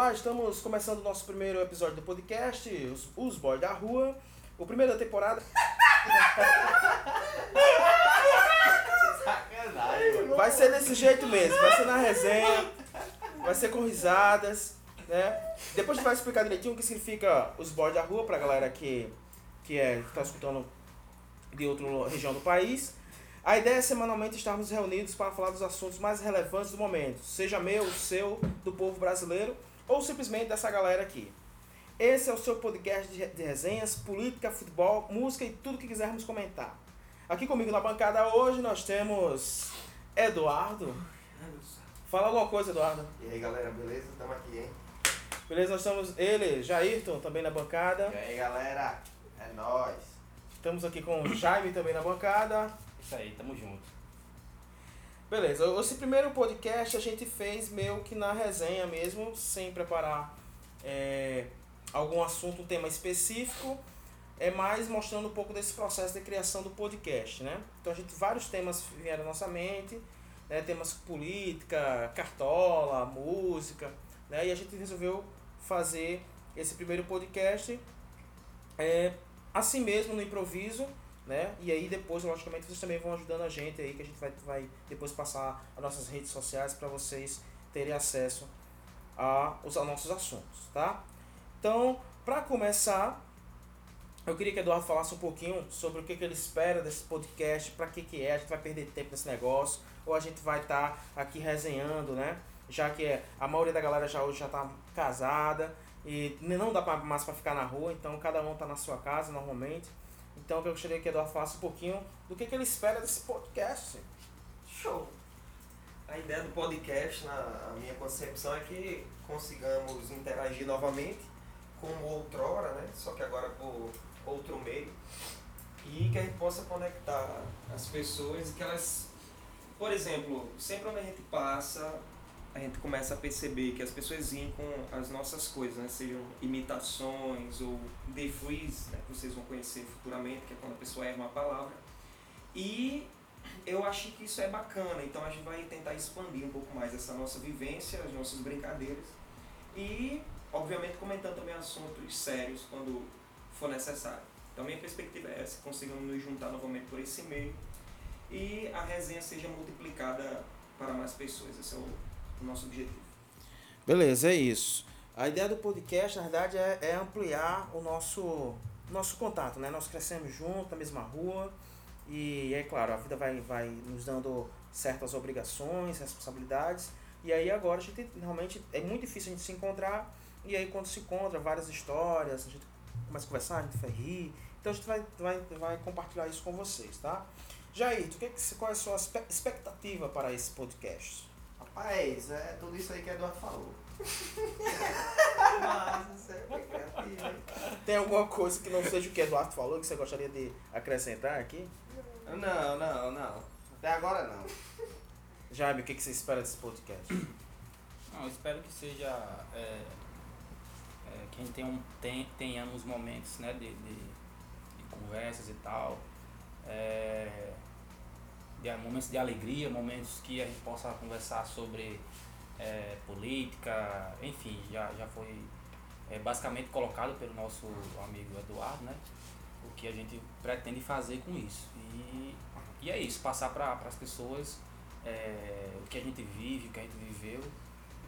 Olá, estamos começando o nosso primeiro episódio do podcast, Os, os Boys da Rua. O primeiro da temporada. Sacanagem, mano. Vai ser desse jeito mesmo, vai ser na resenha, vai ser com risadas, né? Depois a gente vai explicar direitinho o que significa os boys da rua pra galera que, que, é, que tá escutando de outra região do país. A ideia é semanalmente estarmos reunidos para falar dos assuntos mais relevantes do momento, seja meu, seu, do povo brasileiro ou simplesmente dessa galera aqui. Esse é o seu podcast de resenhas, política, futebol, música e tudo que quisermos comentar. Aqui comigo na bancada hoje nós temos Eduardo. Fala alguma coisa, Eduardo. E aí galera, beleza? Tamo aqui, hein? Beleza, nós temos ele, Jairton, também na bancada. E aí galera, é nóis. Estamos aqui com o Jaime também na bancada. Isso aí, tamo junto. Beleza, esse primeiro podcast a gente fez meio que na resenha mesmo, sem preparar é, algum assunto, um tema específico, é mais mostrando um pouco desse processo de criação do podcast, né? Então a gente, vários temas vieram à nossa mente, né? temas política, cartola, música, né? E a gente resolveu fazer esse primeiro podcast é, assim mesmo, no improviso, né? E aí depois, logicamente, vocês também vão ajudando a gente aí, que a gente vai, vai depois passar as nossas redes sociais para vocês terem acesso a, os, a nossos assuntos, tá? Então, para começar, eu queria que o Eduardo falasse um pouquinho sobre o que, que ele espera desse podcast, para que, que é, a gente vai perder tempo nesse negócio, ou a gente vai estar aqui resenhando, né? Já que é, a maioria da galera já hoje já tá casada e não dá mais para ficar na rua, então cada um tá na sua casa normalmente. Então eu gostaria que Eduardo falasse um pouquinho do que, que ele espera desse podcast. Show! A ideia do podcast, na minha concepção, é que consigamos interagir novamente como outrora, né? Só que agora por outro meio. E que a gente possa conectar as pessoas e que elas, por exemplo, sempre onde a gente passa, a gente começa a perceber que as pessoas vêm com as nossas coisas, né? sejam imitações ou defreeze, né? que vocês vão conhecer futuramente, que é quando a pessoa erra uma palavra. E eu acho que isso é bacana, então a gente vai tentar expandir um pouco mais essa nossa vivência, as nossas brincadeiras e, obviamente, comentando também assuntos sérios quando for necessário. Então, minha perspectiva é essa: consigamos nos juntar novamente por esse meio e a resenha seja multiplicada para mais pessoas. Esse é o, o nosso objetivo. Beleza, é isso. A ideia do podcast, na verdade, é, é ampliar o nosso, nosso contato, né? Nós crescemos juntos, na mesma rua, e é claro, a vida vai, vai nos dando certas obrigações, responsabilidades, e aí agora a gente realmente, é muito difícil a gente se encontrar, e aí quando se encontra, várias histórias, a gente começa a conversar, a gente vai rir, então a gente vai, vai, vai compartilhar isso com vocês, tá? Jair, tu, que, que- qual é a sua expectativa para esse podcast? Rapaz, é tudo isso aí que Eduardo falou. Mas isso é criativo, hein? Tem alguma coisa que não seja o que o Eduardo falou, que você gostaria de acrescentar aqui? Não, não, não. Até agora não. Jaime, o que, que você espera desse podcast? Não, eu espero que seja. É, é, que a gente tenha um, tem, tenhamos momentos né, de, de, de conversas e tal. De, momentos de alegria, momentos que a gente possa conversar sobre é, política, enfim, já, já foi é, basicamente colocado pelo nosso amigo Eduardo, né? O que a gente pretende fazer com isso. E, e é isso, passar para as pessoas é, o que a gente vive, o que a gente viveu,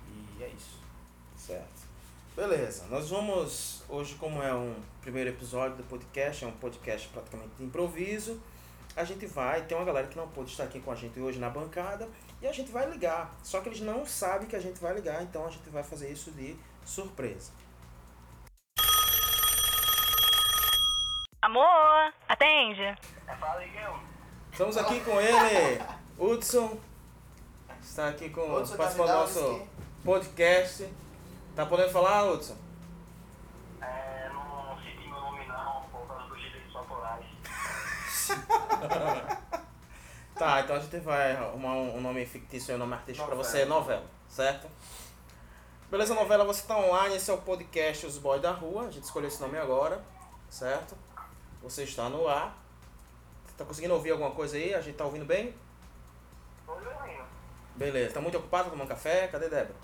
e é isso. Certo. Beleza, nós vamos, hoje como é um primeiro episódio do podcast, é um podcast praticamente de improviso, a gente vai, tem uma galera que não pôde estar aqui com a gente hoje na bancada, e a gente vai ligar, só que eles não sabem que a gente vai ligar, então a gente vai fazer isso de surpresa. Amor, atende. Estamos aqui com ele, Hudson, está aqui com, Hudson participando do Davidowski. nosso podcast. Tá podendo falar, Hudson? Tá, então a gente vai arrumar um nome fictício e um nome artístico pra Novela. você, novela, certo? Beleza, novela, você tá online, esse é o podcast Os Boys da Rua, a gente escolheu esse nome agora, certo? Você está no ar. Tá conseguindo ouvir alguma coisa aí? A gente tá ouvindo bem? Tô dormindo, Beleza, tá muito ocupado tomando café? Cadê Débora?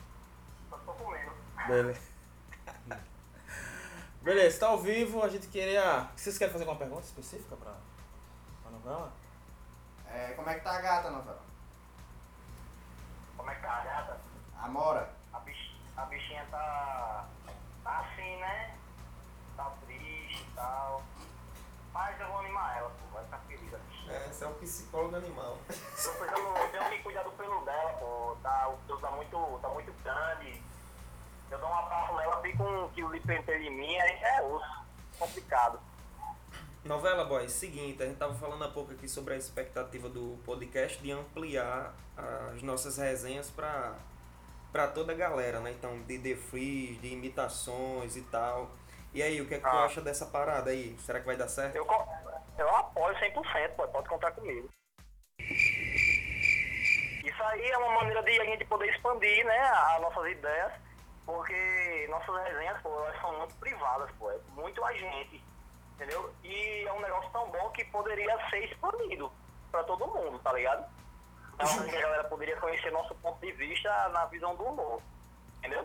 tô comendo. Beleza. Beleza, tá ao vivo, a gente queria. Vocês querem fazer alguma pergunta específica pra novela? É, como é que tá a gata, novela? Como é que tá a gata? Amora. A, bich, a bichinha tá, tá assim, né? Tá triste e tal. Mas eu vou animar ela, pô. Vai ficar feliz a bichinha. É, você é um psicólogo animal. Tô precisando, eu tenho que cuidar do pelo dela, pô. Tá, o pelo tá muito, tá muito grande. Eu dou um abraço nela, fica um quilo de penteiro em mim, aí é osso. Complicado. Novela Boy, seguinte, a gente tava falando há pouco aqui sobre a expectativa do podcast de ampliar as nossas resenhas pra, pra toda a galera, né? Então, de The Freeze, de imitações e tal. E aí, o que é que tu Ah. acha dessa parada aí? Será que vai dar certo? Eu, eu apoio 100%, pô, pode contar comigo. Isso aí é uma maneira de a gente poder expandir, né, as nossas ideias, porque nossas resenhas, pô, elas são muito privadas, pô, é muito a gente, entendeu? E é um negócio tão bom que poderia ser expandido pra todo mundo, tá ligado? Então a galera poderia conhecer nosso ponto de vista na visão do humor, entendeu?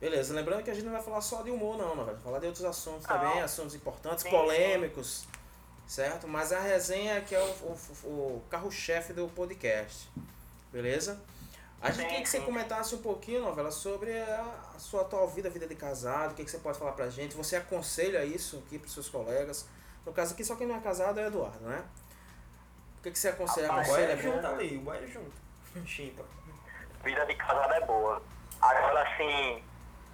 Beleza, lembrando que a gente não vai falar só de humor não, vai falar de outros assuntos Não. também, assuntos importantes, Sim, polêmicos, certo? Mas a resenha que é o, o- o carro-chefe do podcast, beleza? A gente queria que você comentasse um pouquinho, novela, sobre a, sua atual vida, a vida de casado, o que, que você pode falar pra gente? Você aconselha isso aqui pros seus colegas? No caso aqui, só quem não é casado é o Eduardo, né? O que, que você aconselha? Rapaz, Aconselha é junto ali, o boy é junto. Chimpa. vida de casado é boa. Agora, assim,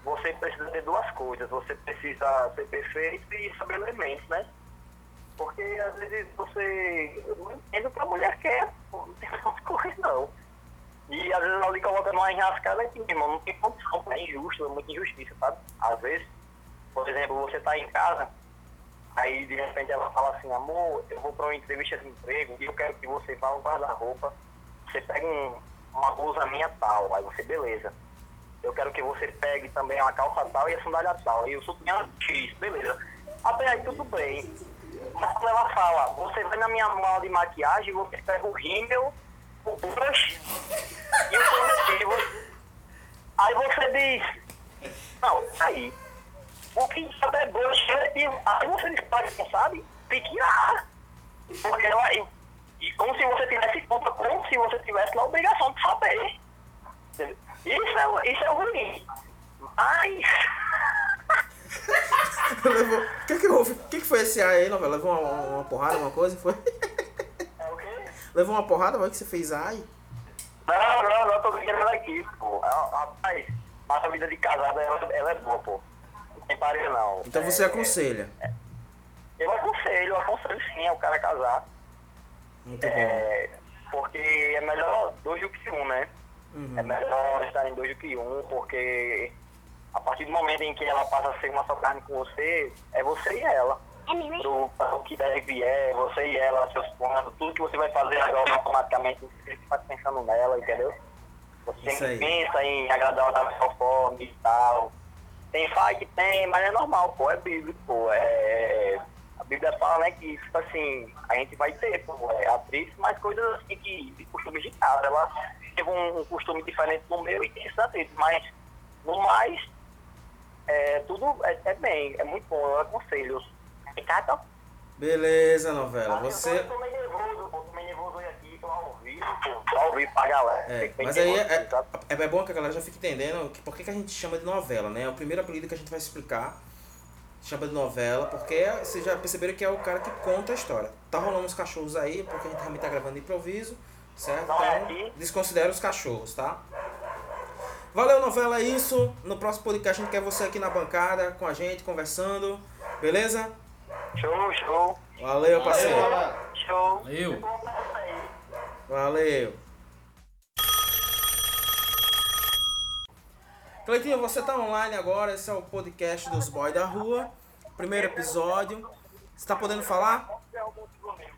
você precisa ter duas coisas. Você precisa ser perfeito e saber elementos, né? Porque às vezes você eu não entende o que a mulher quer, não tem como correr não. E às vezes lhe coloca numa enrascada aqui, irmão, não tem condição, é injusto, é muita injustiça, sabe? Às vezes, por exemplo, você tá em casa, aí de repente ela fala assim, amor, eu vou para uma entrevista de emprego e eu quero que você vá ao guarda-roupa, você pega um, uma blusa minha tal, aí você, beleza. Eu quero que você pegue também uma calça tal e a sandália tal. E o sutiã X, beleza. Até aí tudo bem. Mas quando ela fala, você vai na minha mala de maquiagem, você pega o rímel, o brush e o corretivo. Aí você diz, não, aí. O que sabe é brush, e aí você diz, pai, não sabe? Tem que ir Porque ela, e, e como se você tivesse culpa, como se você tivesse na obrigação de saber. Isso é, isso é ruim. Mas. O que que houve? O que que foi esse aí, novela? Levou uma, uma porrada, alguma coisa? Foi? É? Levou uma porrada, mas que você fez ai? Não, não, não, tô brincando aqui, pô. Ah, Rapaz, nossa vida de casada, ela, ela é boa, pô. Não tem parede, não. Então você É, aconselha. Eu aconselho, eu aconselho sim o cara casar. Muito bom. É, porque é melhor dois do que um, né? Uhum. É melhor estar em dois do que um, porque a partir do momento em que ela passa a ser uma só carne com você, é você e ela. Do, para o que deve é, você e ela, seus planos, tudo que você vai fazer agora automaticamente, você fica pensando nela, entendeu? Você Isso sempre pensa em agradar ela da melhor forma e tal. Tem faz que tem, mas é normal, pô, é bíblico, pô. É, a Bíblia fala, né, que, tipo assim, a gente vai ter, pô, é atriz, mas coisas assim que, de costumes de casa. Ela teve um, um costume diferente do meu e tem esses atritos, mas no mais, é, tudo é, é bem, é muito bom, eu aconselho. Ricardo? Beleza, novela. Ah, Eu Você. tô meio nervoso, pô, tô meio nervoso hoje aqui, tô ao vivo, pô, tô ao vivo pra galera. É, mas aí é, é, é bom que a galera já fique entendendo que, por que, que a gente chama de novela, né? É o primeiro apelido que a gente vai explicar. Chama de novela, porque vocês já perceberam que é o cara que conta a história. Tá rolando uns cachorros aí, porque a gente também tá gravando de improviso, certo? É Então, desconsidera os cachorros, tá? Valeu, novela, é isso. No próximo podcast a gente quer você aqui na bancada com a gente, conversando. Beleza? Show, show, Valeu, parceiro. show. Valeu. Valeu. Cleitinho, você tá online agora, esse é o podcast dos Boys da Rua. Primeiro episódio. Você tá podendo falar?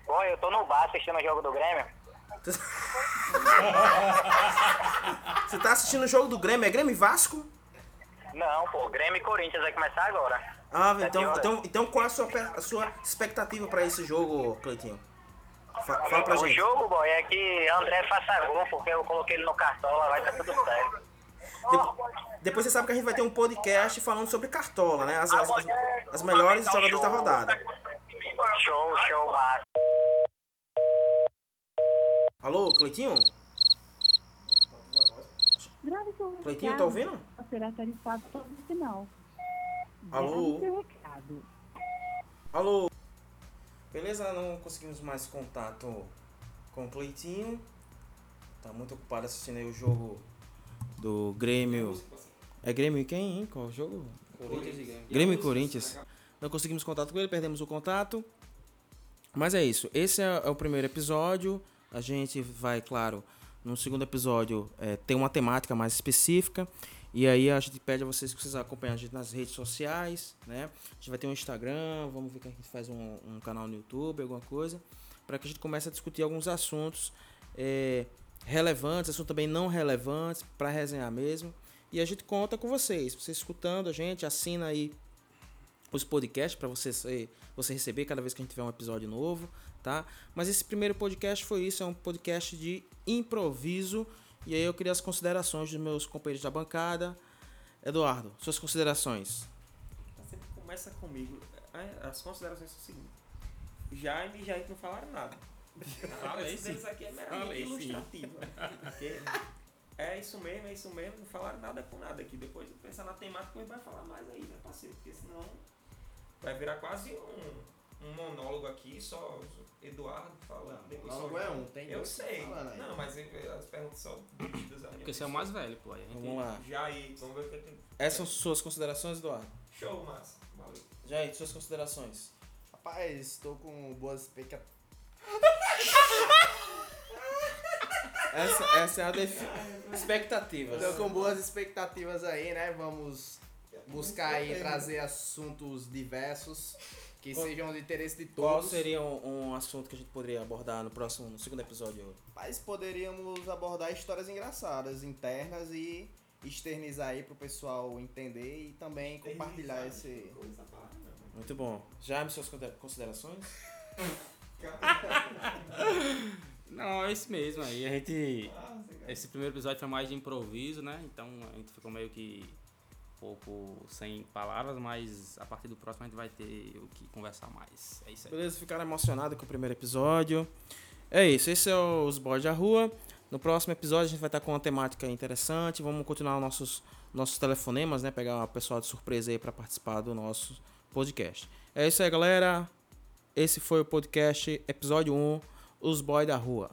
Bom, eu tô no bar assistindo o jogo do Grêmio. Você tá assistindo o jogo do Grêmio? É Grêmio e Vasco? Não, pô, Grêmio e Corinthians vai começar agora. Ah, Sete então, então, então qual é a sua, a sua expectativa pra esse jogo, Cleitinho? Fa- Fala pra o gente. jogo, boy, é que André faça gol, porque eu coloquei ele no cartola, vai dar tudo certo. De- Depois você sabe que a gente vai ter um podcast falando sobre cartola, né? As, as, as, as melhores jogadores da rodada. Show, show, massa. Alô, Cleitinho? Cleitinho, tá ouvindo? Será tarifado todo o final. Alô? Alô? Beleza, não conseguimos mais contato com o Cleitinho. Tá muito ocupado assistindo aí o jogo do Grêmio. É Grêmio e quem, hein? Qual o jogo? Corinthians e Grêmio. Grêmio e Corinthians. Não conseguimos contato com ele, perdemos o contato. Mas é isso. Esse é, é o primeiro episódio. A gente vai, claro, no segundo episódio é, ter uma temática mais específica. E aí a gente pede a vocês que vocês acompanhem a gente nas redes sociais, né? A gente vai ter um Instagram, vamos ver que a gente faz um, um canal no YouTube, alguma coisa, para que a gente comece a discutir alguns assuntos é, relevantes, assuntos também não relevantes, para resenhar mesmo. E a gente conta com vocês. Você escutando a gente, assina aí os podcasts para você, você receber cada vez que a gente tiver um episódio novo, tá? Mas esse primeiro podcast foi isso, é um podcast de improviso. E aí eu queria as considerações dos meus companheiros da bancada. Eduardo, suas considerações. Sempre começa comigo. É, As considerações são o seguinte. Jaime e Jair não falaram nada. Falei deles aqui é meramente ilustrativo. Porque é isso mesmo, é isso mesmo, não falaram nada com nada aqui. Depois de pensar na temática, ele vai falar mais aí, né, parceiro? Porque senão vai virar quase um, um monólogo aqui, só Eduardo falando. depois só monólogo é Jaime. um, tem Eu sei. aí. Não, mas eh, as perguntas são dirigidas a Porque você é o mais velho, pô. aí gente- Vamos lá. Jair, vamos ver o que tem. Essas são suas considerações, Eduardo? Show, massa. Valeu. Jair, suas considerações. Rapaz, estou com boas expectativas. Essa, essa é a defi... expectativas. Estou com boas expectativas aí, né? Vamos buscar aí trazer assuntos diversos que Qual- sejam de interesse de Qual todos. seria um, um assunto que a gente poderia abordar no próximo, no segundo episódio? Mas poderíamos abordar histórias engraçadas, internas e externizar aí pro pessoal entender e também compartilhar esse. Muito bom. Jaime, suas conde- considerações? Não, é isso mesmo aí. A gente. Esse primeiro episódio foi mais de improviso, né? Então a gente ficou meio que pouco sem palavras, mas a partir do próximo a gente vai ter o que conversar mais. É isso aí. Beleza, ficaram emocionados com o primeiro episódio. É isso, esse é Os Boys da Rua. No próximo episódio a gente vai estar com uma temática interessante. Vamos continuar nossos, nossos telefonemas, né? Pegar o pessoal de surpresa aí para participar do nosso podcast. É isso aí, galera. Esse foi o podcast, episódio 1, Os Boys da Rua.